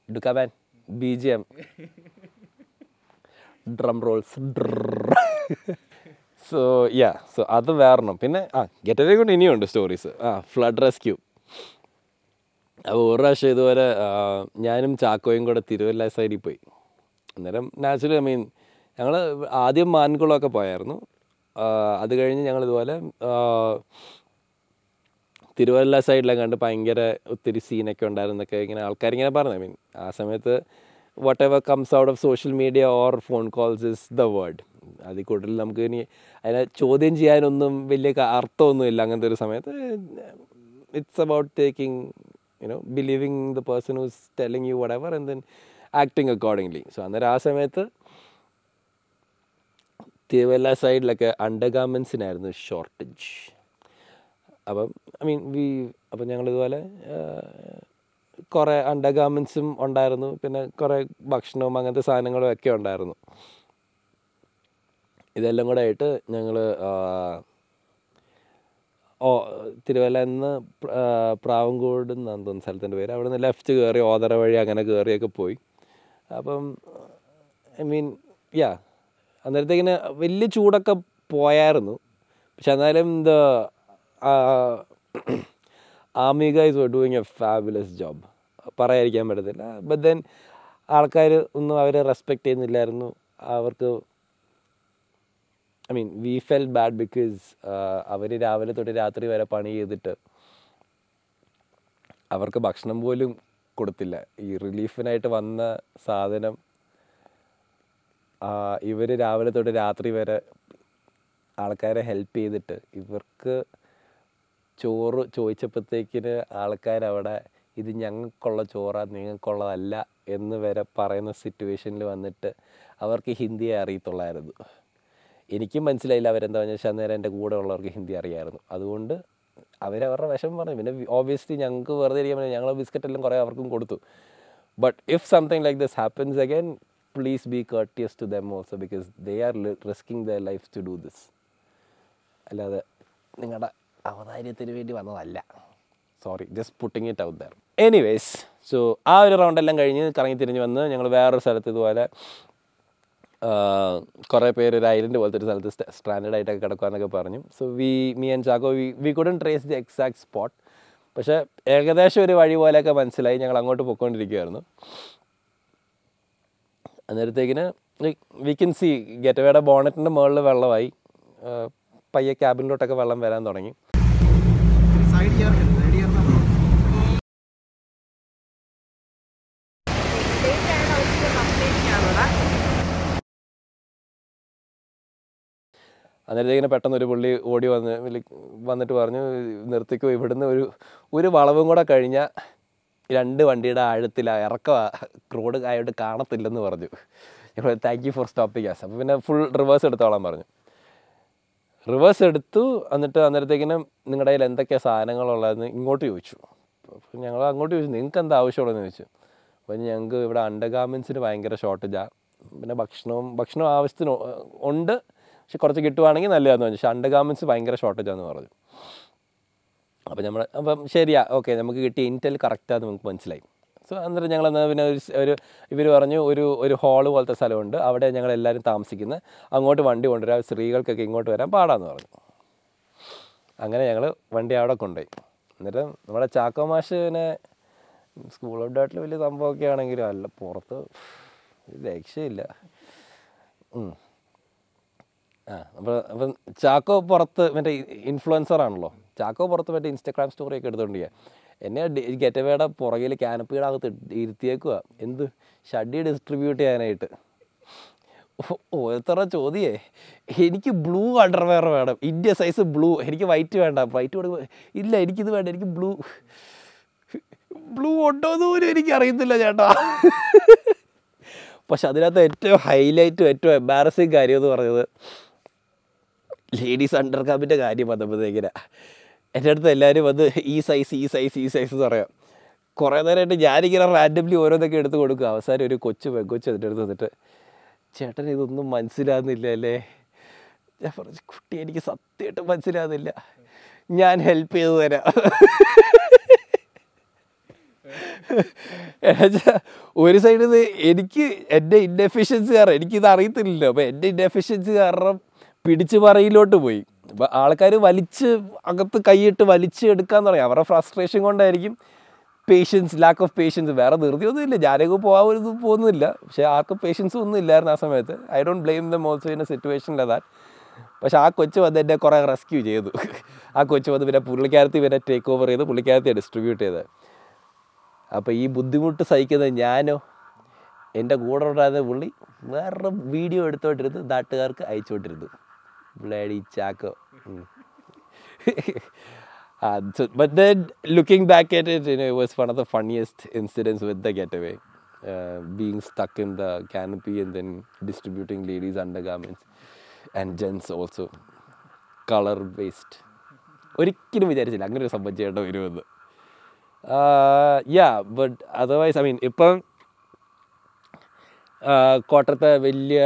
ഡുക്കാബാൻ B G M drum rolls so yeah so അത് വേറെണ്ണം. പിന്നെ ആ ഗെറ്റവേ കൊണ്ട് ഇനിയുണ്ട് സ്റ്റോറീസ് ആ ഫ്ലഡ് റെസ്ക്യൂ അപ്പോൾ ഒരു പ്രാവശ്യം ഇതുപോലെ ഞാനും ചാക്കോയും കൂടെ തിരുവല്ല സൈഡിൽ പോയി. അന്നേരം നാച്ചുറലി ഐ മീൻ ഞങ്ങൾ ആദ്യം മാൻകുളമൊക്കെ പോയായിരുന്നു. അത് കഴിഞ്ഞ് ഞങ്ങളിതുപോലെ തിരുവല്ല സൈഡിലൊക്കെ കണ്ട് ഭയങ്കര ഒത്തിരി സീനൊക്കെ ഉണ്ടായിരുന്നൊക്കെ ഇങ്ങനെ ആൾക്കാരിങ്ങനെ പറഞ്ഞു. ഐ മീൻ ആ സമയത്ത് whatever comes out of social media or phone calls is the word അതിൽ കൂടുതൽ നമുക്ക് ഇനി അതിനെ ചോദ്യം ചെയ്യാനൊന്നും വലിയ അർത്ഥമൊന്നുമില്ല അങ്ങനത്തെ ഒരു സമയത്ത് it's about taking you know believing the person who's telling you whatever and then acting accordingly so അന്നേരം ആ സമയത്ത് തിരുവല്ല സൈഡിലൊക്കെ അണ്ടർ ഗാർമെൻസിനായിരുന്നു ഷോർട്ടേജ് അപ്പം ഐ മീൻ വി അപ്പം ഞങ്ങളിതുപോലെ കുറേ അണ്ടർ ഗാർമെൻസും ഉണ്ടായിരുന്നു. പിന്നെ കുറേ ഭക്ഷണവും അങ്ങനത്തെ സാധനങ്ങളും ഒക്കെ ഉണ്ടായിരുന്നു. ഇതെല്ലാം കൂടെ ആയിട്ട് ഞങ്ങൾ ഓ തിരുവല്ല നിന്ന് പ്രാവങ്കോട് എന്നാണ് തോന്നുന്ന സ്ഥലത്തിന്റെ പേര്. അവിടെ നിന്ന് ലെഫ്റ്റ് കയറി ഓതറ വഴി അങ്ങനെ കയറിയൊക്കെ പോയി. അപ്പം ഐ മീൻ യാ അന്നേരത്തേക്കിന് വലിയ ചൂടൊക്കെ പോയായിരുന്നു. പക്ഷെ എന്നാലും the ആമിക is doing a fabulous job പറയാതിരിക്കാൻ പറ്റത്തില്ല. ബട്ട് ദെൻ ആൾക്കാർ ഒന്നും അവരെ റെസ്പെക്റ്റ് ചെയ്യുന്നില്ലായിരുന്നു. അവർക്ക് I mean we fell bad because അവർ രാവിലെ തൊട്ട് രാത്രി വരെ പണി ചെയ്തിട്ട് അവർക്ക് ഭക്ഷണം പോലും കൊടുത്തില്ല. ഈ റിലീഫിനായിട്ട് വന്ന സാധനം ഇവർ രാവിലെ തൊട്ട് രാത്രി വരെ ആൾക്കാരെ ഹെൽപ്പ് ചെയ്തിട്ട് ഇവർക്ക് ചോറ് ചോദിച്ചപ്പോഴത്തേക്കിന് ആൾക്കാരവിടെ ഇത് ഞങ്ങൾക്കുള്ള ചോറാണ് നിങ്ങൾക്കുള്ളതല്ല എന്ന് വരെ പറയുന്ന സിറ്റുവേഷനിൽ വന്നിട്ട് അവർക്ക് ഹിന്ദിയെ അറിയത്തുള്ളായിരുന്നു. എനിക്കും മനസ്സിലായില്ല അവരെന്താ പറഞ്ഞാൽ വെച്ചാൽ അന്നേരം എന്റെ കൂടെ ഉള്ളവർക്ക് ഹിന്ദി അറിയായിരുന്നു. അതുകൊണ്ട് അവരവരുടെ വിഷമം പറഞ്ഞു. പിന്നെ ഓബിയസ്ലി ഞങ്ങൾക്ക് വെറുതെ ഇരിക്കാൻ പറ്റില്ല. ഞങ്ങൾ ബിസ്ക്കറ്റ് എല്ലാം കുറേ അവർക്കും കൊടുത്തു. But if something like this happens again please be courteous to them also because they are risking the life to do this അല്ലാതെ നിങ്ങളുടെ അവതാര്യത്തിന് വേണ്ടി വന്നതല്ല. Sorry just putting it out there anyways so ആ ഒരു റൗണ്ടെല്ലാം കഴിഞ്ഞ് കറങ്ങി തിരിഞ്ഞ് വന്ന് ഞങ്ങൾ വേറൊരു സ്ഥലത്ത് ഇതുപോലെ കുറേ പേര് ഒരു ഐലൻഡ് പോലത്തെ ഒരു സ്ഥലത്ത് സ്റ്റാൻഡേർഡ് ആയിട്ടൊക്കെ കിടക്കുകയെന്നൊക്കെ പറഞ്ഞു. So we me and Chacko we we couldn't trace the exact spot പക്ഷേ ഏകദേശം ഒരു വഴി പോലെയൊക്കെ മനസ്സിലായി. ഞങ്ങൾ അങ്ങോട്ട് പൊയ്ക്കൊണ്ടിരിക്കുകയായിരുന്നു അന്നേരത്തേക്കിന് വി കൻ സി ഗെറ്റവേയുടെ ബോണറ്റിന്റെ മുകളിൽ വെള്ളമായി. പയ്യ പയ്യെ ക്യാബിനിലോട്ടൊക്കെ വെള്ളം വരാൻ തുടങ്ങി സൈഡ് ചെയ്യാറില്ല സൈഡ് ചെയ്യാറുണ്ട് അന്നേരത്തേക്കിന് പെട്ടെന്ന് ഒരു പുള്ളി ഓടി വന്ന് വന്നിട്ട് പറഞ്ഞു നിർത്തിക്കോ ഇവിടുന്ന് ഒരു ഒരു വളവും കൂടെ കഴിഞ്ഞാൽ രണ്ട് വണ്ടിയുടെ ആഴത്തിൽ ഇറക്കം റോഡ് ആയിട്ട് കാണത്തില്ലെന്ന് പറഞ്ഞു. Thank you for stopping gas അപ്പോൾ പിന്നെ ഫുൾ റിവേഴ്സ് എടുത്തോളാൻ പറഞ്ഞു. റിവേഴ്സ് എടുത്തു എന്നിട്ട് അന്നേരത്തേക്കിനും നിങ്ങളുടെ കയ്യിൽ എന്തൊക്കെയാണ് സാധനങ്ങളുള്ളതെന്ന് ഇങ്ങോട്ട് ചോദിച്ചു. അപ്പോൾ ഞങ്ങൾ അങ്ങോട്ട് ചോദിച്ചു നിങ്ങൾക്ക് എന്താ ആവശ്യമുള്ളതെന്ന്? ചോദിച്ചു. അപ്പോൾ ഞങ്ങൾക്ക് ഇവിടെ അണ്ടർ ഗാർമെൻസിന് ഭയങ്കര ഷോർട്ടേജാണ് പിന്നെ ഭക്ഷണവും ഭക്ഷണം ആവശ്യത്തിന് ഉണ്ട്. പക്ഷെ കുറച്ച് കിട്ടുവാണെങ്കിൽ നല്ലതാന്ന് പറഞ്ഞു. പക്ഷെ അണ്ടർ ഗാർമെന്റ്സ് ഭയങ്കര ഷോർട്ടേജാന്ന് പറഞ്ഞു. അപ്പോൾ നമ്മൾ അപ്പം ശരിയാ ഓക്കെ നമുക്ക് കിട്ടിയ ഇന്റൽ കറക്റ്റാന്ന് നമുക്ക് മനസ്സിലായി. സോ അന്നേരം ഞങ്ങൾ എന്നാൽ പിന്നെ ഒരു ഒരു ഇവർ പറഞ്ഞു ഒരു ഒരു ഹാൾ പോലത്തെ സ്ഥലമുണ്ട്. അവിടെ ഞങ്ങൾ എല്ലാവരും താമസിക്കുന്നത് അങ്ങോട്ട് വണ്ടി കൊണ്ടുവരാം. സ്ത്രീകൾക്കൊക്കെ ഇങ്ങോട്ട് വരാൻ പാടാന്ന് പറഞ്ഞു. അങ്ങനെ ഞങ്ങൾ വണ്ടി അവിടെ കൊണ്ടുപോയി. എന്നിട്ട് നമ്മുടെ ചാക്കോ പിന്നെ സ്കൂൾ ഔട്ടായിട്ട് വലിയ സംഭവമൊക്കെ ആണെങ്കിലും അല്ല പുറത്ത് രക്ഷയില്ല. അപ്പോൾ അപ്പം ചാക്കോ പുറത്ത് മറ്റേ ഇൻഫ്ലുവൻസർ ആണല്ലോ. ചാക്കോ പുറത്ത് മറ്റേ ഇൻസ്റ്റാഗ്രാം സ്റ്റോറി ഒക്കെ എടുത്തോണ്ടിരിക്കുക എന്നെ ഗെറ്റവേയുടെ പുറകിൽ ക്യാനപ്പിയുടെ അകത്ത് ഇരുത്തിയേക്കുക എന്ത്? ഷഡി ഡിസ്ട്രിബ്യൂട്ട് ചെയ്യാനായിട്ട്. ഓരോരുത്തരുടെ ചോദ്യേ. എനിക്ക് ബ്ലൂ അണ്ടർവെയർ വേണം. ഇന്ത്യ സൈസ് ബ്ലൂ എനിക്ക് വൈറ്റ് വേണ്ട. വൈറ്റ് കൊടുക്കുമ്പോൾ ഇല്ല എനിക്കിത് വേണ്ട. എനിക്ക് ബ്ലൂ ബ്ലൂ ഉണ്ടോ എന്ന് പോലും എനിക്ക് അറിയത്തില്ല ചേട്ടാ. പക്ഷെ അതിനകത്ത് ഏറ്റവും ഹൈലൈറ്റും ഏറ്റവും എംബാരസിങ് കാര്യം എന്ന് പറഞ്ഞത് ലേഡീസ് അണ്ടർ കാമ്പിന്റെ കാര്യം വന്നപ്പോഴത്തേക്കിനാ എന്റെ അടുത്ത് എല്ലാവരും വന്ന് ഈ സൈസ് ഈ സൈസ് ഈ സൈസ് എന്ന് പറയാം. കുറേ നേരമായിട്ട് ഞാനിങ്ങനെ റാൻഡംലി ഓരോന്നൊക്കെ എടുത്ത് കൊടുക്കുക അവസാനം ഒരു കൊച്ചു പെങ്കൊച്ച് എന്റെ അടുത്ത് വന്നിട്ട് ചേട്ടൻ ഇതൊന്നും മനസ്സിലാകുന്നില്ല അല്ലേ? ഞാൻ പറഞ്ഞു കുട്ടി എനിക്ക് സത്യമായിട്ട് മനസ്സിലാകുന്നില്ല. ഞാൻ ഹെൽപ്പ് ചെയ്തു തരാം. ഒരു സൈഡിൽ നിന്ന് എനിക്ക് എന്റെ ഇൻഡെഫിഷ്യൻസി കാരണം എനിക്കിത് അറിയത്തില്ലല്ലോ. അപ്പോൾ എന്റെ ഇൻഡെഫിഷ്യൻസി കാരണം പിടിച്ച് പറയിലോട്ട് പോയി. ആൾക്കാർ വലിച്ച് അകത്ത് കൈയിട്ട് വലിച്ച് എടുക്കാൻ തുടങ്ങി അവരുടെ ഫ്രസ്ട്രേഷൻ കൊണ്ടായിരിക്കും പേഷ്യൻസ് ലാക്ക് ഓഫ് പേഷ്യൻസ് വേറെ ധൃതിയൊന്നും ഇല്ല ഞാനൊക്കെ പോകാൻ പോകുന്നില്ല പക്ഷേ ആർക്കും പേഷ്യൻസ് ഒന്നും ഇല്ലായിരുന്നു ആ സമയത്ത്. I don't blame them also in a situation that പക്ഷേ ആ കൊച്ചു വന്ന് എന്നെ കുറേ റെസ്ക്യൂ ചെയ്തു. ആ കൊച്ചു വന്ന് പിന്നെ പുള്ളിക്കാരത്തി പിന്നെ ടേക്ക് ഓവർ ചെയ്ത് പുള്ളിക്കാരത്തി ഡിസ്ട്രിബ്യൂട്ട് ചെയ്ത് അപ്പോൾ ഈ ബുദ്ധിമുട്ട് സഹിക്കുന്നത് ഞാനോ എന്റെ കൂടെ ഉണ്ടായിരുന്ന പുള്ളി വേറെ വീഡിയോ എടുത്തോണ്ടിരുന്ന് നാട്ടുകാർക്ക് അയച്ചുകൊണ്ടിരുന്നു bloody and so, but then looking back at it you know, it was one of the funniest incidents with the getaway uh, being stuck in the canopy and then distributing ladies undergarments and gents also color based ഒരിക്കലും വിചാരിച്ചില്ല അങ്ങനെ ഒരു സംഭവം ചെയ്യേണ്ട വരുമെന്ന് yeah but otherwise I mean ഇപ്പം കോട്ടയത്തെ വലിയ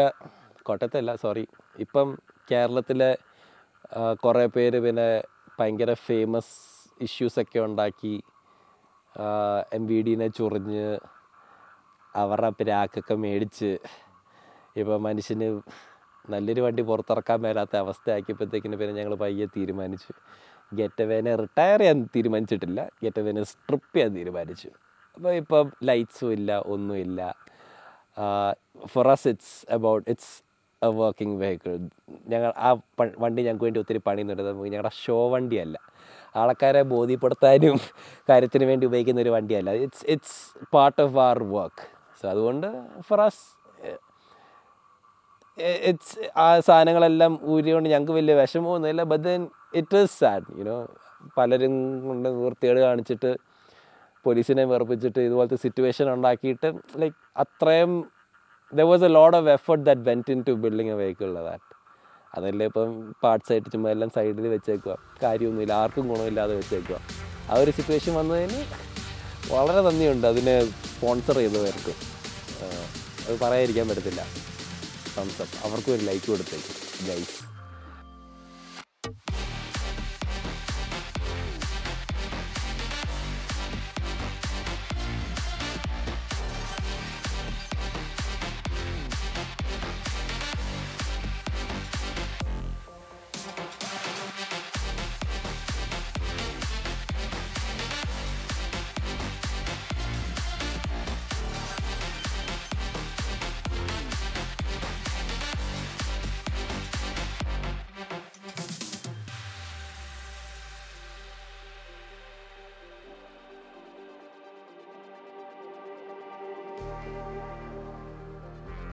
കേരളത്തിലെ കുറേ പേര് പിന്നെ ഭയങ്കര ഫേമസ് ഇഷ്യൂസൊക്കെ ഉണ്ടാക്കി എം വി ഡിനെ ചൊറിഞ്ഞ് അവരുടെ പിരാക്കൊക്കെ മേടിച്ച് ഇപ്പോൾ മനുഷ്യന് നല്ലൊരു വണ്ടി പുറത്തിറക്കാൻ മേലാത്ത അവസ്ഥയാക്കിയപ്പോഴത്തേക്കിന് പിന്നെ ഞങ്ങൾ പയ്യെ തീരുമാനിച്ചു. ഗെറ്റവേനെ റിട്ടയർ ചെയ്യാൻ തീരുമാനിച്ചിട്ടില്ല. ഗെറ്റ് ഗെറ്റവേനെ സ്ട്രിപ്പ് ചെയ്യാൻ തീരുമാനിച്ചു. അപ്പോൾ ഇപ്പം ലൈറ്റ്സും ഇല്ല ഒന്നുമില്ല for us it's about it's working vehicle ഞങ്ങൾ ആ വണ്ടി ഞങ്ങൾക്ക് വേണ്ടി ഒത്തിരി പണി നടന്നത് ഞങ്ങളുടെ ഷോ വണ്ടിയല്ല. ആൾക്കാരെ ബോധ്യപ്പെടുത്താനും കാര്യത്തിന് വേണ്ടി ഉപയോഗിക്കുന്ന ഒരു വണ്ടിയല്ല. It's it's part of our work so അതുകൊണ്ട് ഫോർ അസ് ഇറ്റ്സ് ആ സാധനങ്ങളെല്ലാം ഊരിയോണ്ട് ഞങ്ങൾക്ക് വലിയ വിഷമമൊന്നുമില്ല. But then it is sad you know പലരും കൊണ്ട് വൃത്തികേട് കാണിച്ചിട്ട് പോലീസിനെ വെറുപ്പിച്ചിട്ട് ഇതുപോലത്തെ സിറ്റുവേഷൻ ഉണ്ടാക്കിയിട്ട് ലൈക്ക് അത്രയും there was a load of effort that went into building a vehicle that അതല്ലേ ഇപ്പം പാർട്സ് ആയിട്ട് ചുമ്മാ എല്ലാം സൈഡിൽ വെച്ചേക്കുക കാര്യമൊന്നുമില്ല ആർക്കും ഗുണമില്ലാതെ വെച്ചേക്കുക ആ ഒരു സിറ്റുവേഷൻ വന്നതിന് വളരെ നന്ദിയുണ്ട് അതിനെ സ്പോൺസർ ചെയ്തവർക്ക്. അത് പറയാതിരിക്കാൻ പറ്റത്തില്ല. തംസപ്പ് അവർക്കും ഒരു ലൈക്ക് കൊടുത്തേക്കും. ഗൈസ്